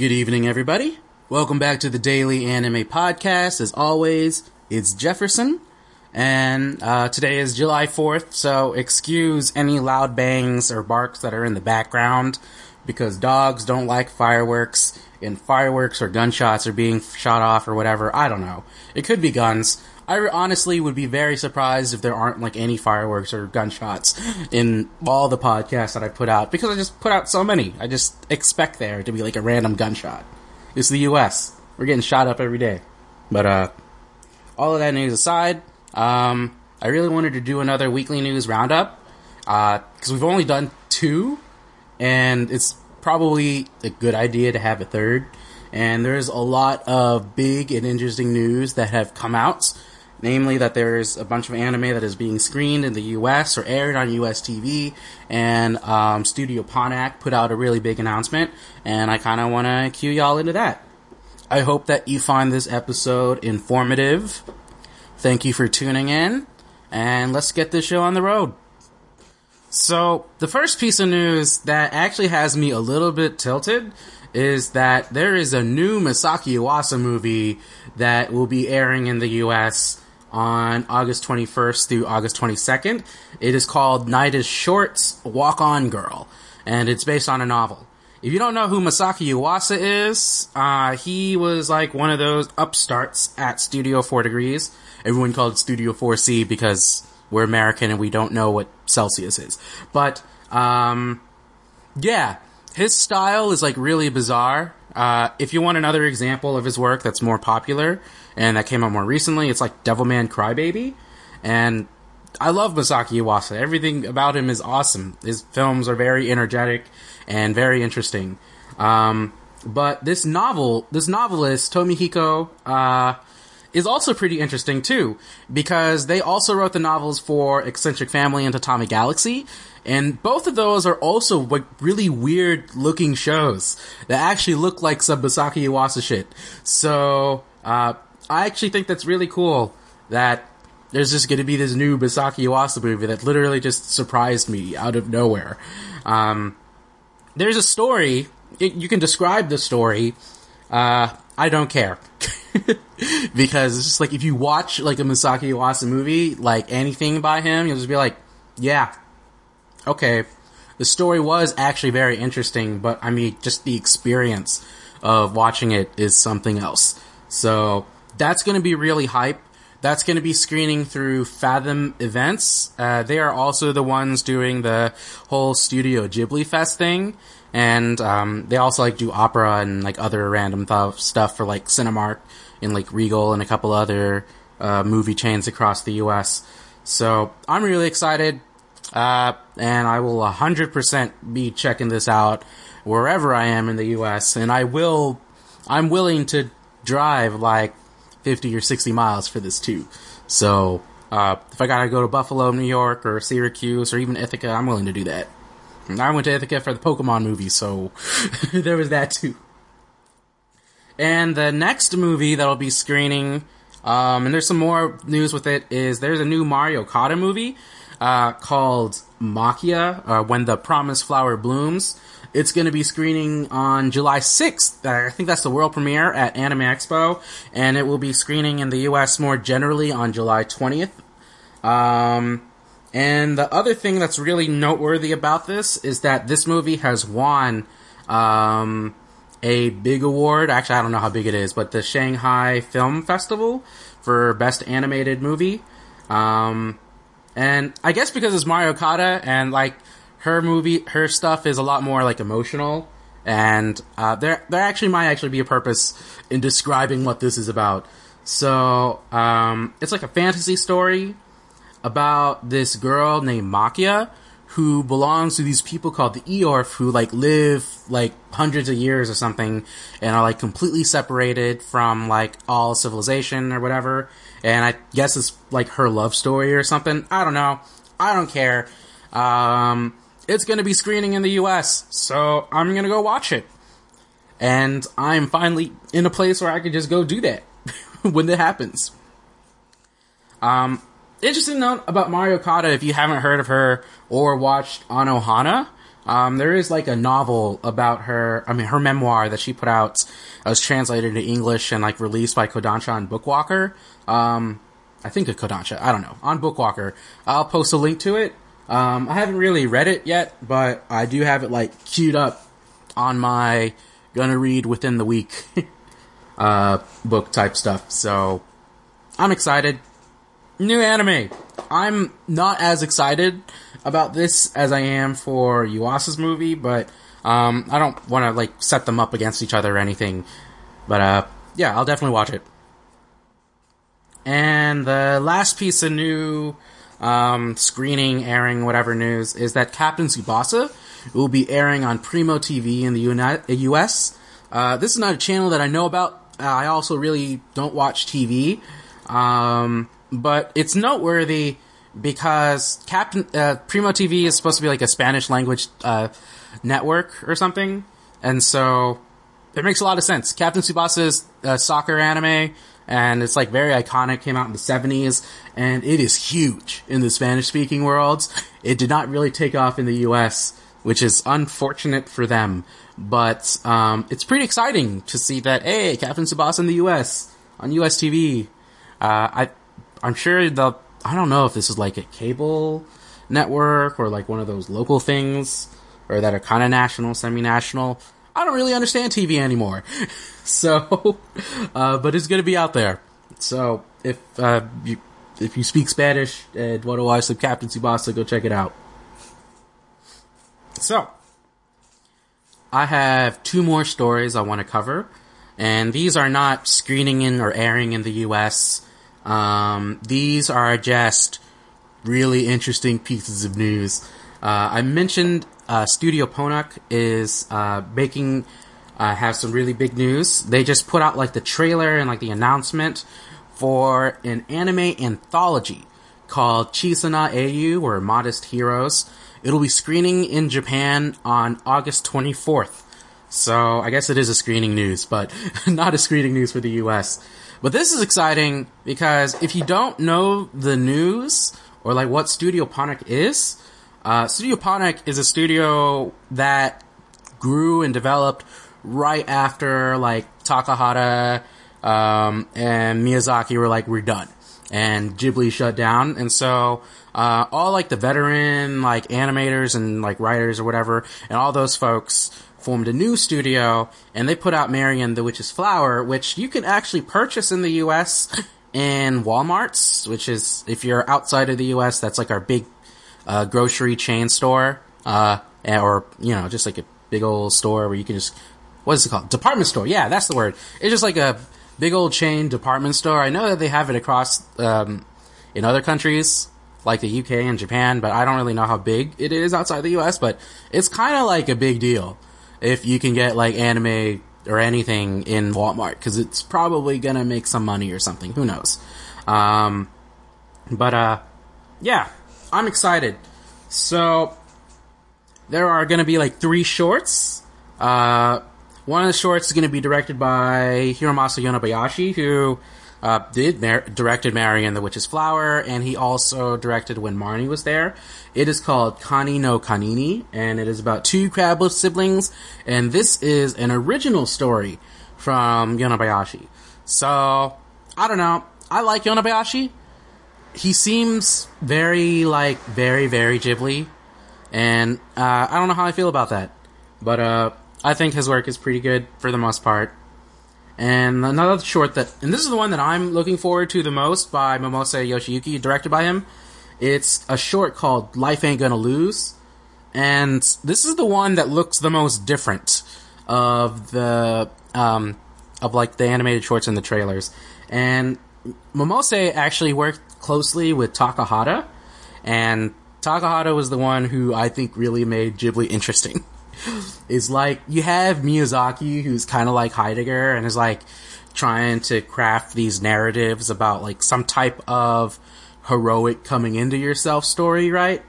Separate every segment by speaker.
Speaker 1: Good evening, everybody. Welcome back to the Daily Anime Podcast. As always, it's Jefferson, and uh, today is July 4th, so excuse any loud bangs or barks that are in the background because dogs don't like fireworks, and fireworks or gunshots are being shot off or whatever. I don't know. It could be guns. I honestly would be very surprised if there aren't like any fireworks or gunshots in all the podcasts that I put out because I just put out so many. I just expect there to be like a random gunshot. It's the U.S. We're getting shot up every day. But uh, all of that news aside, um, I really wanted to do another weekly news roundup because we've only done two, and it's probably a good idea to have a third. And there's a lot of big and interesting news that have come out namely that there's a bunch of anime that is being screened in the U.S. or aired on U.S. TV, and um, Studio Ponoc put out a really big announcement, and I kind of want to cue y'all into that. I hope that you find this episode informative. Thank you for tuning in, and let's get this show on the road. So, the first piece of news that actually has me a little bit tilted is that there is a new Masaaki Yuasa movie that will be airing in the US on August 21st through August 22nd. It is called Night is Short, Walk On Girl, and it's based on a novel. If you don't know who Masaaki Yuasa is, uh, he was like one of those upstarts at Studio 4 Degrees. Everyone called Studio 4C because we're American and we don't know what Celsius is. But, um, yeah, his style is like really bizarre. Uh, if you want another example of his work that's more popular and that came out more recently, it's like Devilman Crybaby. And I love Masaaki Yuasa. Everything about him is awesome. His films are very energetic and very interesting. Um, but this novel, this novelist, Tomihiko, uh, is also pretty interesting too, because they also wrote the novels for Eccentric Family and Tatami Galaxy, and both of those are also like really weird looking shows that actually look like some Masaaki Yuasa shit. So, uh, I actually think that's really cool that there's just going to be this new Masaaki Yuasa movie that literally just surprised me out of nowhere. Um, there's a story. It, you can describe the story. Uh, I don't care. because it's just like if you watch like a Masaaki Yuasa movie, like anything by him, you'll just be like, yeah, okay. The story was actually very interesting, but I mean, just the experience of watching it is something else. So that's going to be really hype. That's going to be screening through Fathom Events. Uh, they are also the ones doing the whole Studio Ghibli Fest thing, and um, they also like do opera and like other random th- stuff for like Cinemark and like Regal and a couple other uh, movie chains across the U.S. So I'm really excited, uh, and I will 100% be checking this out wherever I am in the U.S. And I will, I'm willing to drive like 50 or 60 miles for this too. So, uh, if I gotta go to Buffalo, New York, or Syracuse, or even Ithaca, I'm willing to do that. And I went to Ithaca for the Pokemon movie, so there was that too. And the next movie that'll be screening, um, and there's some more news with it, is there's a new Mari Okada movie uh, called Maquia, uh, When the Promised Flower Blooms. It's going to be screening on July 6th. I think that's the world premiere at Anime Expo, and it will be screening in the US more generally on July 20th. Um, and the other thing that's really noteworthy about this is that this movie has won um, a big award. Actually, I don't know how big it is, but the Shanghai Film Festival for Best Animated Movie. Um, and I guess because it's Mari Okada and like her movie, her stuff is a lot more like emotional, and uh, there there actually might actually be a purpose in describing what this is about. So um, it's like a fantasy story about this girl named Maquia who belongs to these people called the Iorph who like live like hundreds of years or something and are like completely separated from like all civilization or whatever. And I guess it's like her love story or something. I don't know. I don't care. Um, it's going to be screening in the US, so I'm going to go watch it. And I'm finally in a place where I can just go do that when it happens. Um, interesting note about Mari Okada, if you haven't heard of her or watched Anohana, Um, there is like a novel about her. I mean, her memoir that she put out uh, was translated into English and like released by Kodansha and Bookwalker. Um, I think a Kodansha. I don't know on Bookwalker. I'll post a link to it. Um, I haven't really read it yet, but I do have it like queued up on my gonna read within the week uh, book type stuff. So I'm excited. New anime. I'm not as excited about this as I am for Yuasa's movie, but um, I don't want to like set them up against each other or anything. But uh, yeah, I'll definitely watch it. And the last piece of new um, screening, airing, whatever news is that Captain Tsubasa will be airing on Primo TV in the Uni- US. Uh, this is not a channel that I know about. Uh, I also really don't watch TV, um, but it's noteworthy because Captain uh, Primo TV is supposed to be like a Spanish language uh, network or something, and so it makes a lot of sense. Captain Tsubasa is a soccer anime, and it's like very iconic. Came out in the seventies, and it is huge in the Spanish speaking worlds. It did not really take off in the U.S., which is unfortunate for them. But um, it's pretty exciting to see that hey, Captain Tsubasa in the U.S. on U.S. TV. Uh, I I'm sure the I don't know if this is like a cable network or like one of those local things or that are kind of national, semi-national. I don't really understand TV anymore. so, uh, but it's going to be out there. So if uh, you if you speak Spanish to watch some Captain Tsubasa, go check it out. So, I have two more stories I want to cover, and these are not screening in or airing in the U.S. Um, these are just really interesting pieces of news. Uh, I mentioned uh, Studio Ponoc is uh, making uh, have some really big news. They just put out like the trailer and like the announcement for an anime anthology called Chisana Eiyu or Modest Heroes. It'll be screening in Japan on August 24th. So I guess it is a screening news, but not a screening news for the US. But this is exciting because if you don't know the news or like what Studio Ponoc is, uh, Studio Ponoc is a studio that grew and developed right after like Takahata um, and Miyazaki were like we're done. And Ghibli shut down, and so uh, all like the veteran like animators and like writers or whatever, and all those folks formed a new studio, and they put out Mary and the Witch's Flower, which you can actually purchase in the U.S. in Walmart's, which is if you're outside of the U.S., that's like our big uh, grocery chain store, uh, or you know, just like a big old store where you can just what is it called? Department store. Yeah, that's the word. It's just like a big old chain department store. I know that they have it across um, in other countries like the UK and Japan, but I don't really know how big it is outside the US. But it's kind of like a big deal if you can get like anime or anything in Walmart because it's probably gonna make some money or something. Who knows? Um, but uh, yeah, I'm excited. So there are gonna be like three shorts. Uh, one of the shorts is to be directed by Hiromasa Yonebayashi, who uh, did mar- directed Mary and the Witch's Flower, and he also directed When Marnie Was There. It is called Kani no Kanini, and it is about two crabless siblings, and this is an original story from Yonebayashi. So, I don't know. I like Yonebayashi. He seems very, like, very, very Ghibli, and uh, I don't know how I feel about that. But, uh, I think his work is pretty good for the most part. And another short that, and this is the one that I'm looking forward to the most by Momose Yoshiyuki, directed by him. It's a short called Life Ain't Gonna Lose. And this is the one that looks the most different of the, um, of like the animated shorts and the trailers. And Momose actually worked closely with Takahata. And Takahata was the one who I think really made Ghibli interesting. is like you have Miyazaki who's kind of like Heidegger and is like trying to craft these narratives about like some type of heroic coming into yourself story, right?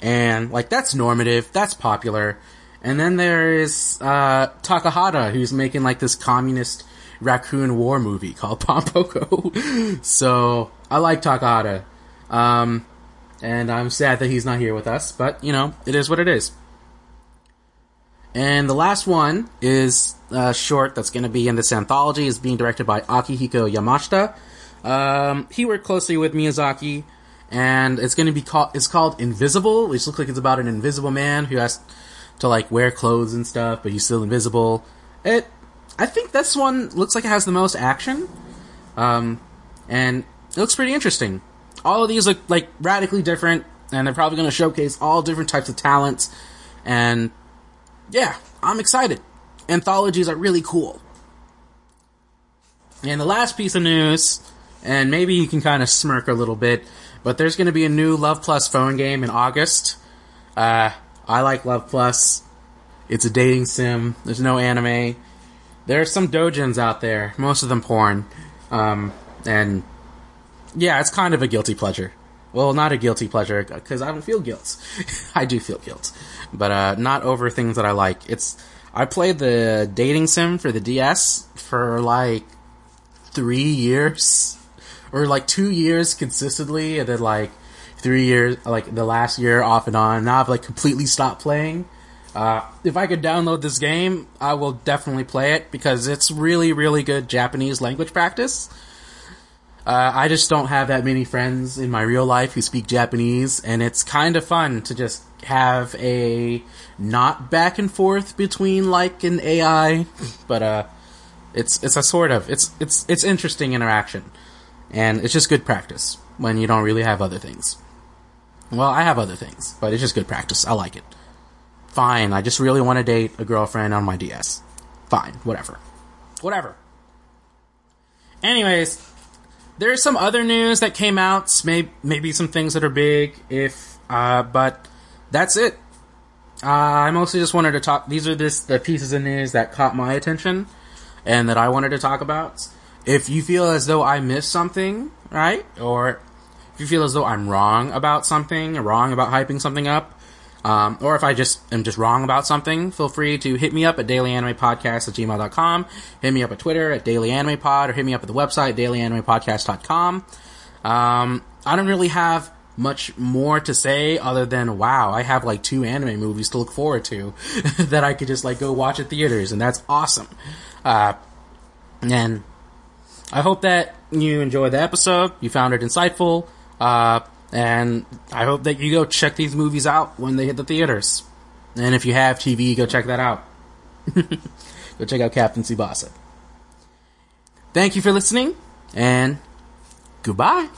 Speaker 1: And like that's normative, that's popular. And then there is uh, Takahata who's making like this communist raccoon war movie called Pompoko. so I like Takahata. Um, and I'm sad that he's not here with us, but you know, it is what it is. And the last one is a short that's going to be in this anthology. is being directed by Akihiko Yamashita. Um, he worked closely with Miyazaki, and it's going to be called. It's called Invisible, which looks like it's about an invisible man who has to like wear clothes and stuff, but he's still invisible. It, I think this one looks like it has the most action, um, and it looks pretty interesting. All of these look like radically different, and they're probably going to showcase all different types of talents. And yeah, I'm excited. Anthologies are really cool. And the last piece of news, and maybe you can kind of smirk a little bit, but there's going to be a new Love Plus phone game in August. Uh, I like Love Plus. It's a dating sim. There's no anime. There are some dojins out there, most of them porn. Um, and yeah, it's kind of a guilty pleasure. Well, not a guilty pleasure because I don't feel guilt. I do feel guilt, but uh, not over things that I like. It's I played the dating sim for the DS for like three years or like two years consistently, and then like three years, like the last year off and on. Now I've like completely stopped playing. Uh, if I could download this game, I will definitely play it because it's really, really good Japanese language practice. Uh, I just don't have that many friends in my real life who speak Japanese, and it's kind of fun to just have a not back and forth between like an AI, but uh, it's it's a sort of it's it's it's interesting interaction, and it's just good practice when you don't really have other things. Well, I have other things, but it's just good practice. I like it. Fine, I just really want to date a girlfriend on my DS. Fine, whatever. Whatever. Anyways, there's some other news that came out, maybe, maybe some things that are big, if, uh, but that's it. Uh, I mostly just wanted to talk, these are this, the pieces of news that caught my attention and that I wanted to talk about. If you feel as though I missed something, right? Or if you feel as though I'm wrong about something, wrong about hyping something up, um, or if I just am just wrong about something, feel free to hit me up at dailyanimePodcast at gmail.com, hit me up at Twitter at dailyanimePod, or hit me up at the website, dailyanimePodcast.com. Um, I don't really have much more to say other than, wow, I have like two anime movies to look forward to that I could just like go watch at theaters, and that's awesome. Uh, and I hope that you enjoyed the episode, you found it insightful, uh, and I hope that you go check these movies out when they hit the theaters. And if you have TV, go check that out. go check out Captain Tsubasa. Thank you for listening, and goodbye.